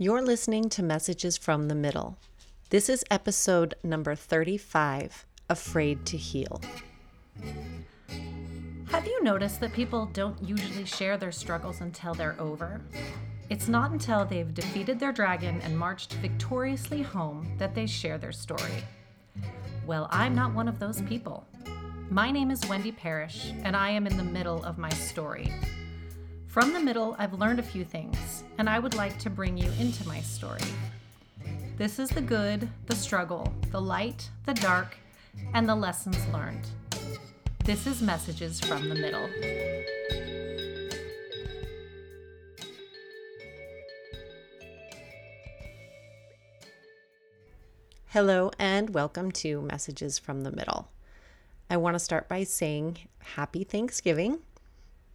You're listening to Messages from the Middle. This is episode number 35 Afraid to Heal. Have you noticed that people don't usually share their struggles until they're over? It's not until they've defeated their dragon and marched victoriously home that they share their story. Well, I'm not one of those people. My name is Wendy Parrish, and I am in the middle of my story. From the middle, I've learned a few things, and I would like to bring you into my story. This is the good, the struggle, the light, the dark, and the lessons learned. This is Messages from the Middle. Hello, and welcome to Messages from the Middle. I want to start by saying Happy Thanksgiving.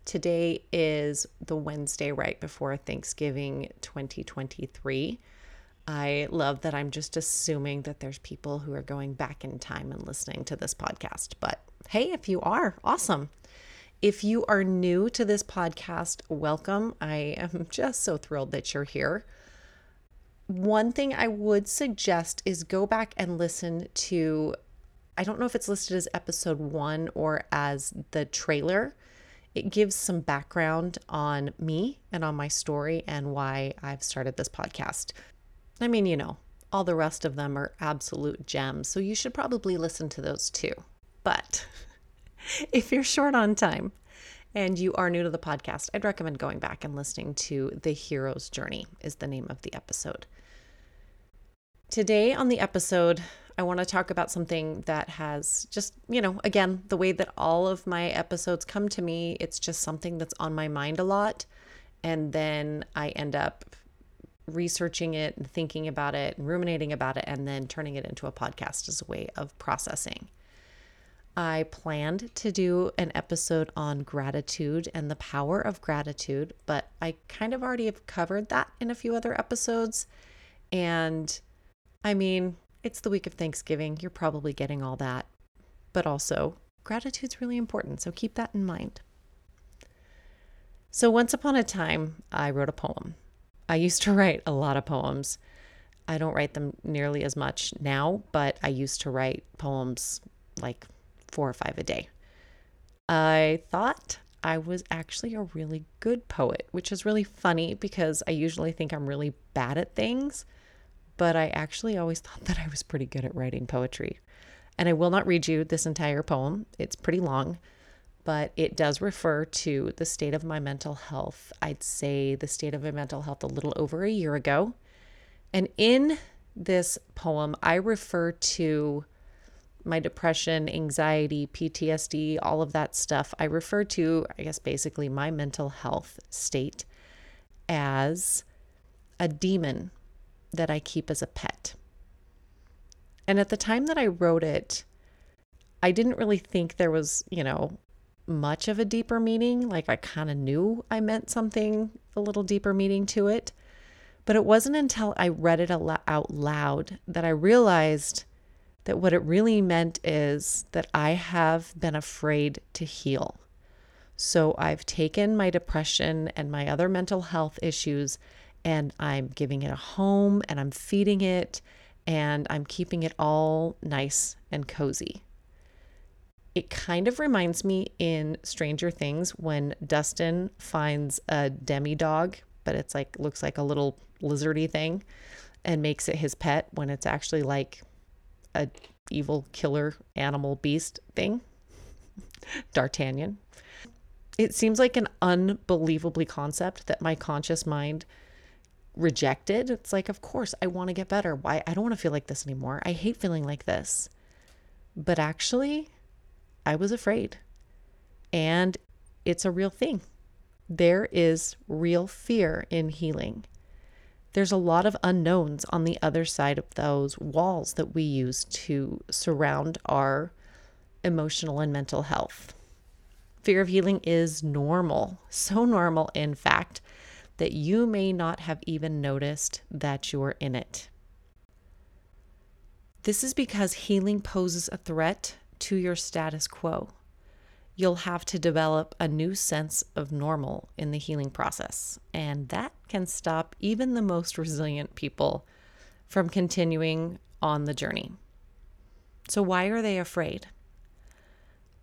Today is the Wednesday right before Thanksgiving 2023. I love that I'm just assuming that there's people who are going back in time and listening to this podcast. But hey, if you are, awesome. If you are new to this podcast, welcome. I am just so thrilled that you're here. One thing I would suggest is go back and listen to, I don't know if it's listed as episode one or as the trailer. It gives some background on me and on my story and why I've started this podcast. I mean, you know, all the rest of them are absolute gems, so you should probably listen to those too. But if you're short on time and you are new to the podcast, I'd recommend going back and listening to The Hero's Journey, is the name of the episode. Today on the episode, I want to talk about something that has just, you know, again, the way that all of my episodes come to me, it's just something that's on my mind a lot. And then I end up researching it and thinking about it and ruminating about it and then turning it into a podcast as a way of processing. I planned to do an episode on gratitude and the power of gratitude, but I kind of already have covered that in a few other episodes. And I mean, it's the week of Thanksgiving. You're probably getting all that. But also, gratitude's really important. So keep that in mind. So, once upon a time, I wrote a poem. I used to write a lot of poems. I don't write them nearly as much now, but I used to write poems like four or five a day. I thought I was actually a really good poet, which is really funny because I usually think I'm really bad at things, but I actually always thought that I was pretty good at writing poetry. And I will not read you this entire poem, it's pretty long, but it does refer to the state of my mental health. I'd say the state of my mental health a little over a year ago. And in this poem, I refer to my depression, anxiety, PTSD, all of that stuff, I refer to, I guess, basically my mental health state as a demon that I keep as a pet. And at the time that I wrote it, I didn't really think there was, you know, much of a deeper meaning. Like I kind of knew I meant something, a little deeper meaning to it. But it wasn't until I read it out loud that I realized that what it really meant is that I have been afraid to heal. So I've taken my depression and my other mental health issues and I'm giving it a home and I'm feeding it and I'm keeping it all nice and cozy. It kind of reminds me in Stranger Things when Dustin finds a demodog, but it's like looks like a little lizardy thing and makes it his pet when it's actually like a evil killer animal beast thing. D'Artagnan. It seems like an unbelievably concept that my conscious mind rejected. It's like, of course, I want to get better. Why? I don't want to feel like this anymore. I hate feeling like this. But actually, I was afraid. And it's a real thing. There is real fear in healing there's a lot of unknowns on the other side of those walls that we use to surround our emotional and mental health. Fear of healing is normal, so normal, in fact, that you may not have even noticed that you're in it. This is because healing poses a threat to your status quo. you'll have to develop a new sense of normal in the healing process. And that can stop even the most resilient people from continuing on the journey. So, why are they afraid?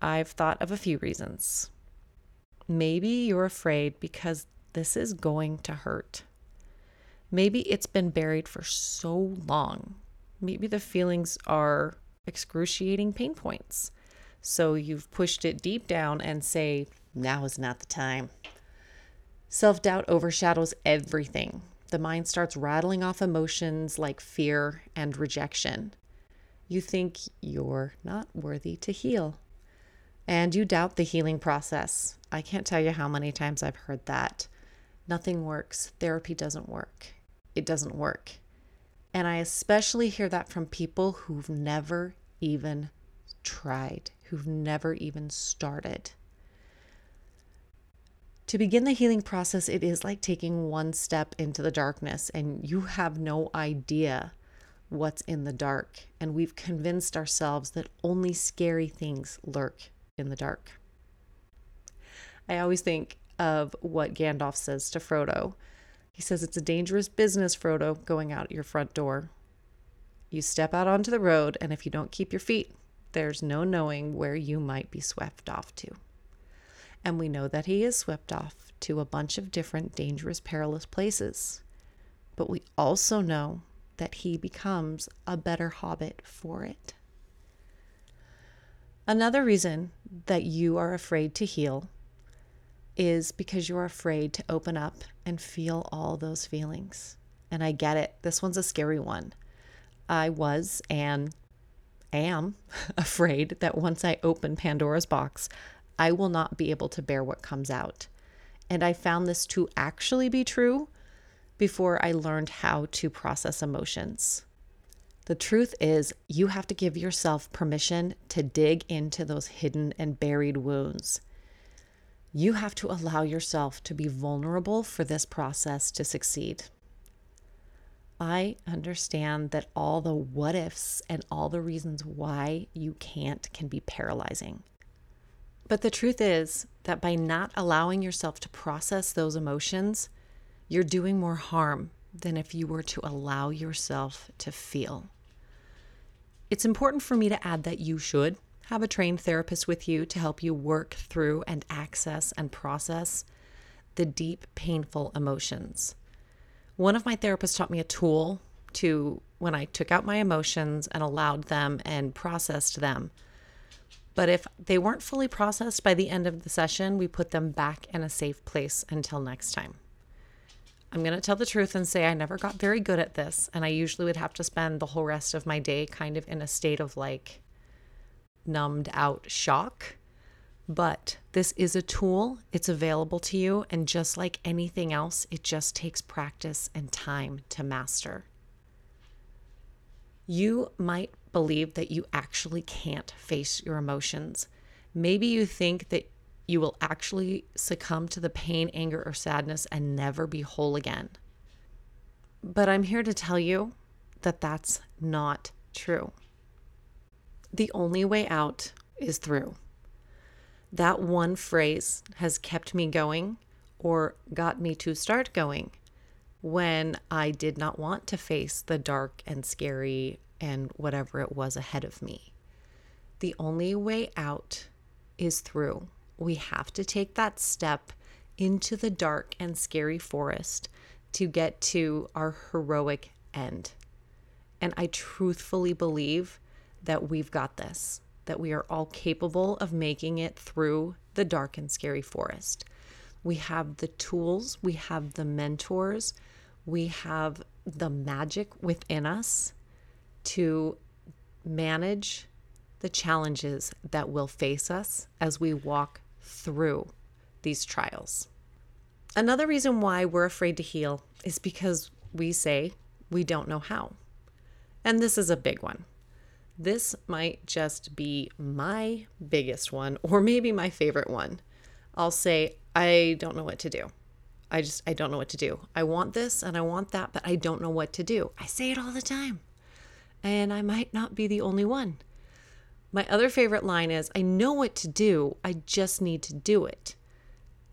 I've thought of a few reasons. Maybe you're afraid because this is going to hurt. Maybe it's been buried for so long. Maybe the feelings are excruciating pain points. So you've pushed it deep down and say, now is not the time. Self doubt overshadows everything. The mind starts rattling off emotions like fear and rejection. You think you're not worthy to heal. And you doubt the healing process. I can't tell you how many times I've heard that. Nothing works. Therapy doesn't work. It doesn't work. And I especially hear that from people who've never even tried, who've never even started. To begin the healing process, it is like taking one step into the darkness, and you have no idea what's in the dark. And we've convinced ourselves that only scary things lurk in the dark. I always think of what Gandalf says to Frodo. He says, It's a dangerous business, Frodo, going out your front door. You step out onto the road, and if you don't keep your feet, there's no knowing where you might be swept off to. And we know that he is swept off to a bunch of different dangerous, perilous places. But we also know that he becomes a better hobbit for it. Another reason that you are afraid to heal is because you're afraid to open up and feel all those feelings. And I get it. This one's a scary one. I was and am afraid that once I open Pandora's box, I will not be able to bear what comes out. And I found this to actually be true before I learned how to process emotions. The truth is, you have to give yourself permission to dig into those hidden and buried wounds. You have to allow yourself to be vulnerable for this process to succeed. I understand that all the what ifs and all the reasons why you can't can be paralyzing. But the truth is that by not allowing yourself to process those emotions, you're doing more harm than if you were to allow yourself to feel. It's important for me to add that you should have a trained therapist with you to help you work through and access and process the deep, painful emotions. One of my therapists taught me a tool to when I took out my emotions and allowed them and processed them. But if they weren't fully processed by the end of the session, we put them back in a safe place until next time. I'm going to tell the truth and say I never got very good at this. And I usually would have to spend the whole rest of my day kind of in a state of like numbed out shock. But this is a tool, it's available to you. And just like anything else, it just takes practice and time to master. You might believe that you actually can't face your emotions. Maybe you think that you will actually succumb to the pain, anger, or sadness and never be whole again. But I'm here to tell you that that's not true. The only way out is through. That one phrase has kept me going or got me to start going when I did not want to face the dark and scary and whatever it was ahead of me. The only way out is through we have to take that step into the dark and scary forest to get to our heroic end. And I truthfully believe that we've got this, that we are all capable of making it through the dark and scary forest. We have the tools, we have the mentors, we have the magic within us to manage the challenges that will face us as we walk through these trials. Another reason why we're afraid to heal is because we say we don't know how. And this is a big one. This might just be my biggest one, or maybe my favorite one. I'll say, I don't know what to do. I just, I don't know what to do. I want this and I want that, but I don't know what to do. I say it all the time. And I might not be the only one. My other favorite line is I know what to do, I just need to do it.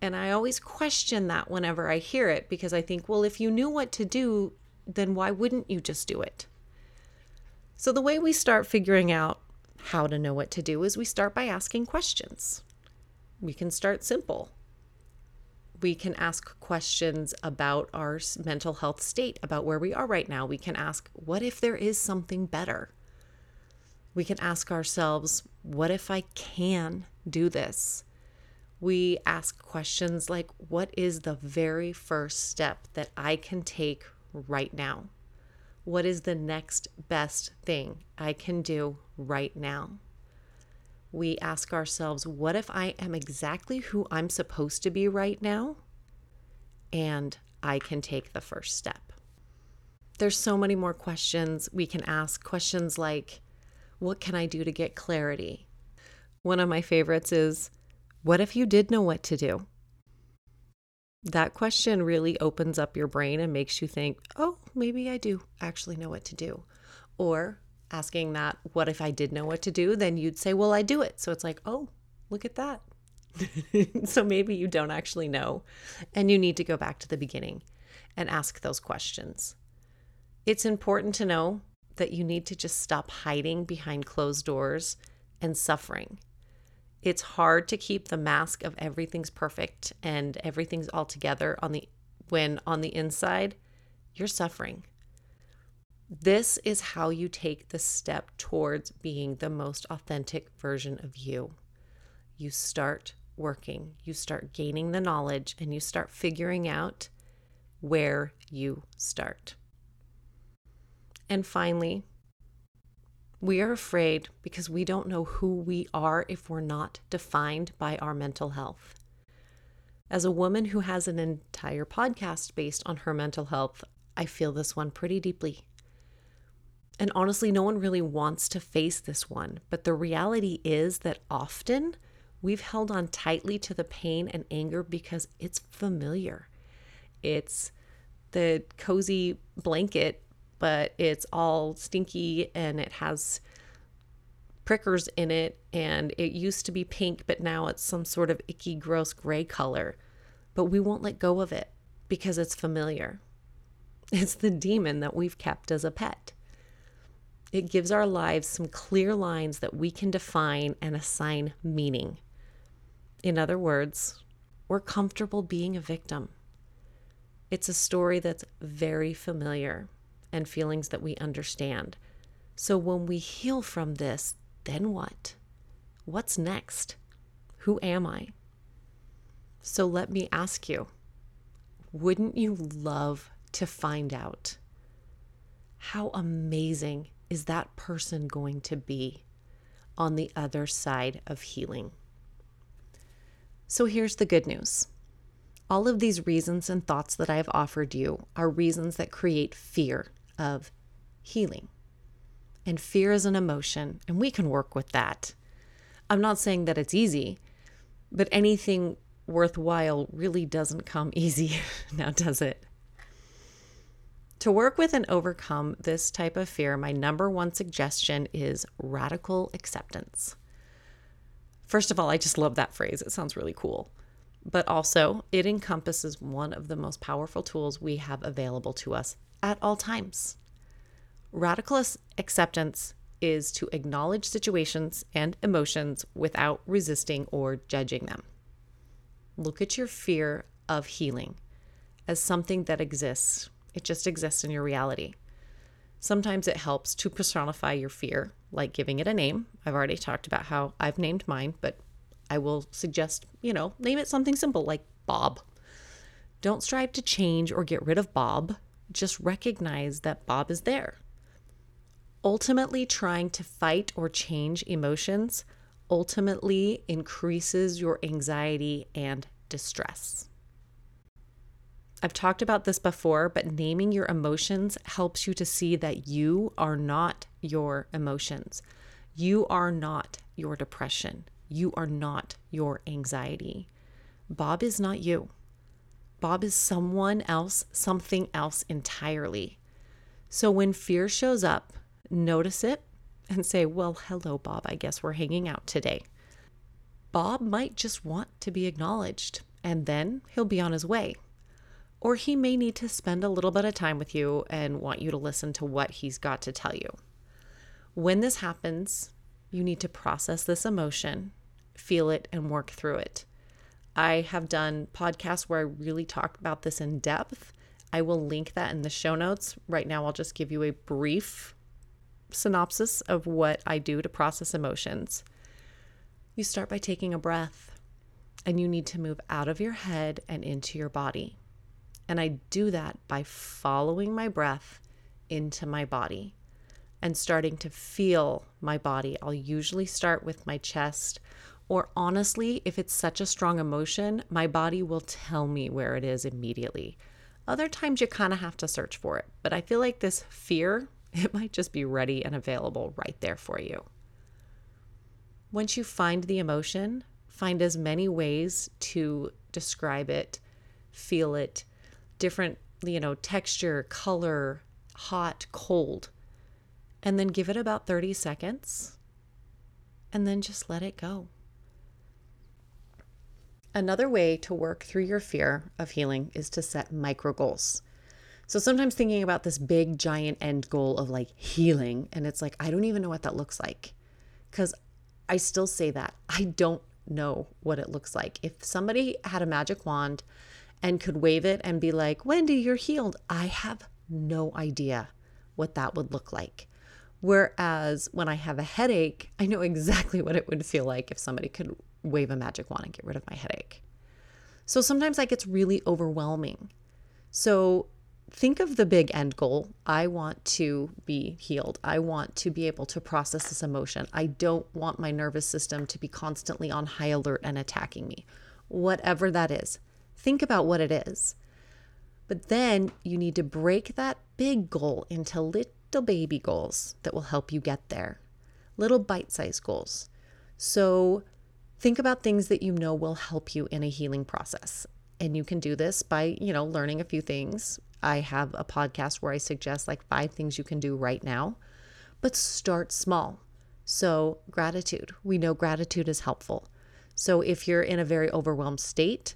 And I always question that whenever I hear it because I think, well, if you knew what to do, then why wouldn't you just do it? So, the way we start figuring out how to know what to do is we start by asking questions. We can start simple. We can ask questions about our mental health state, about where we are right now. We can ask, what if there is something better? We can ask ourselves, what if I can do this? We ask questions like, what is the very first step that I can take right now? What is the next best thing I can do right now? We ask ourselves, what if I am exactly who I'm supposed to be right now? And I can take the first step. There's so many more questions we can ask. Questions like, what can I do to get clarity? One of my favorites is What if you did know what to do? That question really opens up your brain and makes you think, oh, maybe I do actually know what to do. Or asking that, what if I did know what to do? Then you'd say, well, I do it. So it's like, oh, look at that. so maybe you don't actually know. And you need to go back to the beginning and ask those questions. It's important to know that you need to just stop hiding behind closed doors and suffering. It's hard to keep the mask of everything's perfect and everything's all together on the when on the inside you're suffering. This is how you take the step towards being the most authentic version of you. You start working, you start gaining the knowledge, and you start figuring out where you start. And finally, we are afraid because we don't know who we are if we're not defined by our mental health. As a woman who has an entire podcast based on her mental health, I feel this one pretty deeply. And honestly, no one really wants to face this one. But the reality is that often we've held on tightly to the pain and anger because it's familiar. It's the cozy blanket but it's all stinky and it has prickers in it and it used to be pink but now it's some sort of icky gross gray color but we won't let go of it because it's familiar it's the demon that we've kept as a pet it gives our lives some clear lines that we can define and assign meaning in other words we're comfortable being a victim it's a story that's very familiar and feelings that we understand. So when we heal from this, then what? What's next? Who am I? So let me ask you wouldn't you love to find out how amazing is that person going to be on the other side of healing? So here's the good news all of these reasons and thoughts that I have offered you are reasons that create fear of healing. And fear is an emotion, and we can work with that. I'm not saying that it's easy, but anything worthwhile really doesn't come easy, now does it? To work with and overcome this type of fear, my number one suggestion is radical acceptance. First of all, I just love that phrase. It sounds really cool. But also, it encompasses one of the most powerful tools we have available to us at all times. Radical acceptance is to acknowledge situations and emotions without resisting or judging them. Look at your fear of healing as something that exists, it just exists in your reality. Sometimes it helps to personify your fear, like giving it a name. I've already talked about how I've named mine, but I will suggest, you know, name it something simple like Bob. Don't strive to change or get rid of Bob just recognize that Bob is there. Ultimately, trying to fight or change emotions ultimately increases your anxiety and distress. I've talked about this before, but naming your emotions helps you to see that you are not your emotions. You are not your depression. You are not your anxiety. Bob is not you. Bob is someone else, something else entirely. So when fear shows up, notice it, and say, Well, hello, Bob. I guess we're hanging out today. Bob might just want to be acknowledged, and then he'll be on his way. Or he may need to spend a little bit of time with you and want you to listen to what he's got to tell you. When this happens, you need to process this emotion, feel it, and work through it. I have done podcasts where I really talk about this in depth. I will link that in the show notes. Right now, I'll just give you a brief synopsis of what I do to process emotions. You start by taking a breath, and you need to move out of your head and into your body. And I do that by following my breath into my body and starting to feel my body. I'll usually start with my chest, or honestly, if it's such a strong emotion, my body will tell me where it is immediately. Other times you kind of have to search for it, but I feel like this fear, it might just be ready and available right there for you. Once you find the emotion, find as many ways to describe it, feel it, different, you know, texture, color, hot, cold and then give it about 30 seconds and then just let it go. Another way to work through your fear of healing is to set micro goals. So sometimes thinking about this big giant end goal of like healing, and it's like, I don't even know what that looks like. Because I still say that. I don't know what it looks like. If somebody had a magic wand and could wave it and be like, Wendy, you're healed, I have no idea what that would look like. Whereas when I have a headache, I know exactly what it would feel like if somebody could wave a magic wand and get rid of my headache. So sometimes that gets really overwhelming. So think of the big end goal. I want to be healed. I want to be able to process this emotion. I don't want my nervous system to be constantly on high alert and attacking me. Whatever that is, think about what it is. But then you need to break that big goal into little baby goals that will help you get there, little bite sized goals. So think about things that you know will help you in a healing process. And you can do this by, you know, learning a few things. I have a podcast where I suggest like five things you can do right now, but start small. So, gratitude. We know gratitude is helpful. So, if you're in a very overwhelmed state,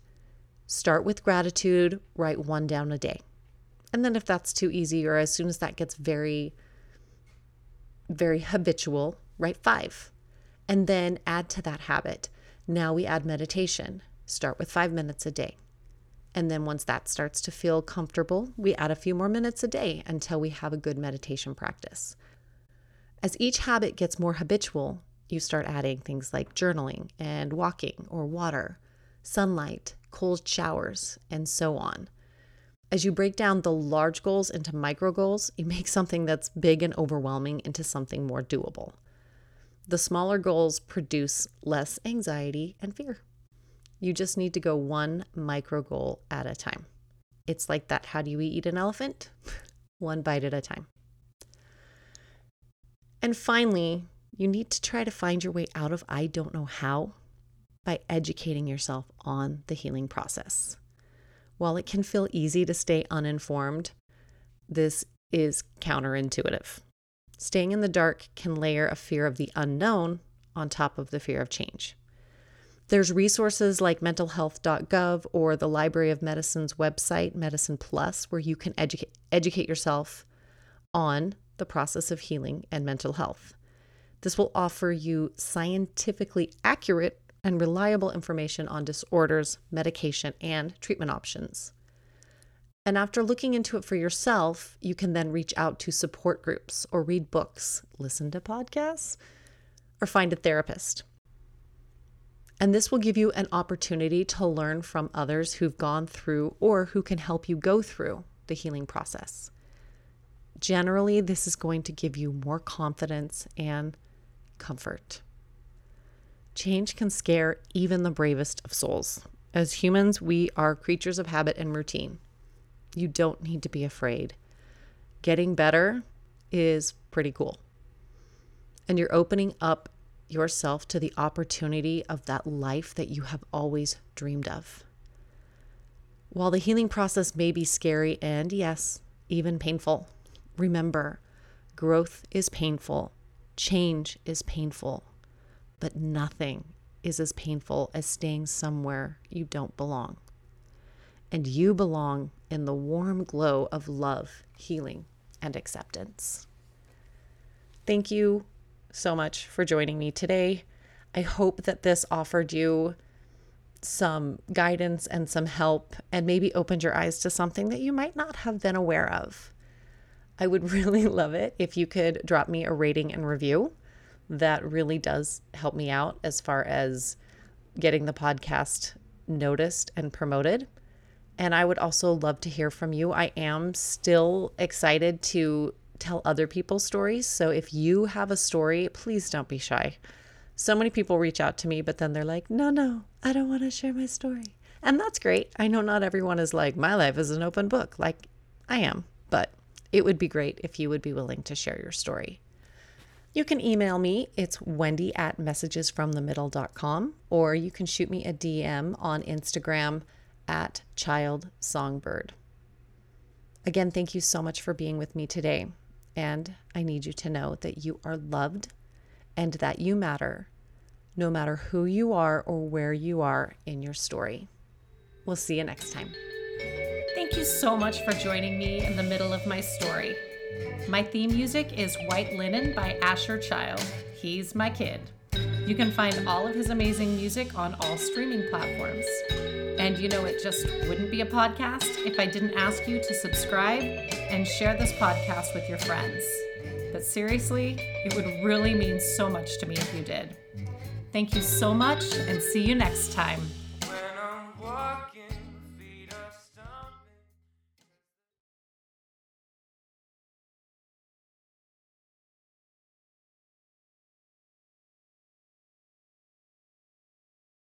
start with gratitude, write one down a day. And then if that's too easy, or as soon as that gets very, very habitual, write five. And then add to that habit. Now we add meditation. Start with five minutes a day. And then once that starts to feel comfortable, we add a few more minutes a day until we have a good meditation practice. As each habit gets more habitual, you start adding things like journaling and walking or water, sunlight, cold showers, and so on as you break down the large goals into micro goals, you make something that's big and overwhelming into something more doable. The smaller goals produce less anxiety and fear. You just need to go one micro goal at a time. It's like that how do you eat an elephant? one bite at a time. And finally, you need to try to find your way out of I don't know how by educating yourself on the healing process. While it can feel easy to stay uninformed, this is counterintuitive. Staying in the dark can layer a fear of the unknown on top of the fear of change. There's resources like mentalhealth.gov or the Library of Medicine's website, MedlinePlus, where you can educate, educate yourself on the process of healing and mental health. This will offer you scientifically accurate and reliable information on disorders, medication, and treatment options. And after looking into it for yourself, you can then reach out to support groups or read books, listen to podcasts, or find a therapist. And this will give you an opportunity to learn from others who've gone through or who can help you go through the healing process. Generally, this is going to give you more confidence and comfort. Change can scare even the bravest of souls. As humans, we are creatures of habit and routine. You don't need to be afraid. Getting better is pretty cool. And you're opening up yourself to the opportunity of that life that you have always dreamed of. While the healing process may be scary and, yes, even painful, remember growth is painful, Change is painful, but nothing is as painful as staying somewhere you don't belong. And you belong in the warm glow of love, healing, and acceptance. Thank you so much for joining me today. I hope that this offered you some guidance and some help and maybe opened your eyes to something that you might not have been aware of. I would really love it if you could drop me a rating and review. That really does help me out as far as getting the podcast noticed and promoted. And I would also love to hear from you. I am still excited to tell other people's stories. So if you have a story, please don't be shy. So many people reach out to me, but then they're like, no, no, I don't want to share my story. And that's great. I know not everyone is like, my life is an open book, like I am, but it would be great if you would be willing to share your story. You can email me. It's wendy at messagesfromthemiddle.com, or you can shoot me a DM on Instagram at child songbird. Again, thank you so much for being with me today. And I need you to know that you are loved and that you matter, no matter who you are or where you are in your story. We'll see you next time. Thank you so much for joining me in the middle of my story. My theme music is White Linen by Asher Child. He's my kid. You can find all of his amazing music on all streaming platforms. And you know, it just wouldn't be a podcast if I didn't ask you to subscribe and share this podcast with your friends. But seriously, it would really mean so much to me if you did. Thank you so much and see you next time.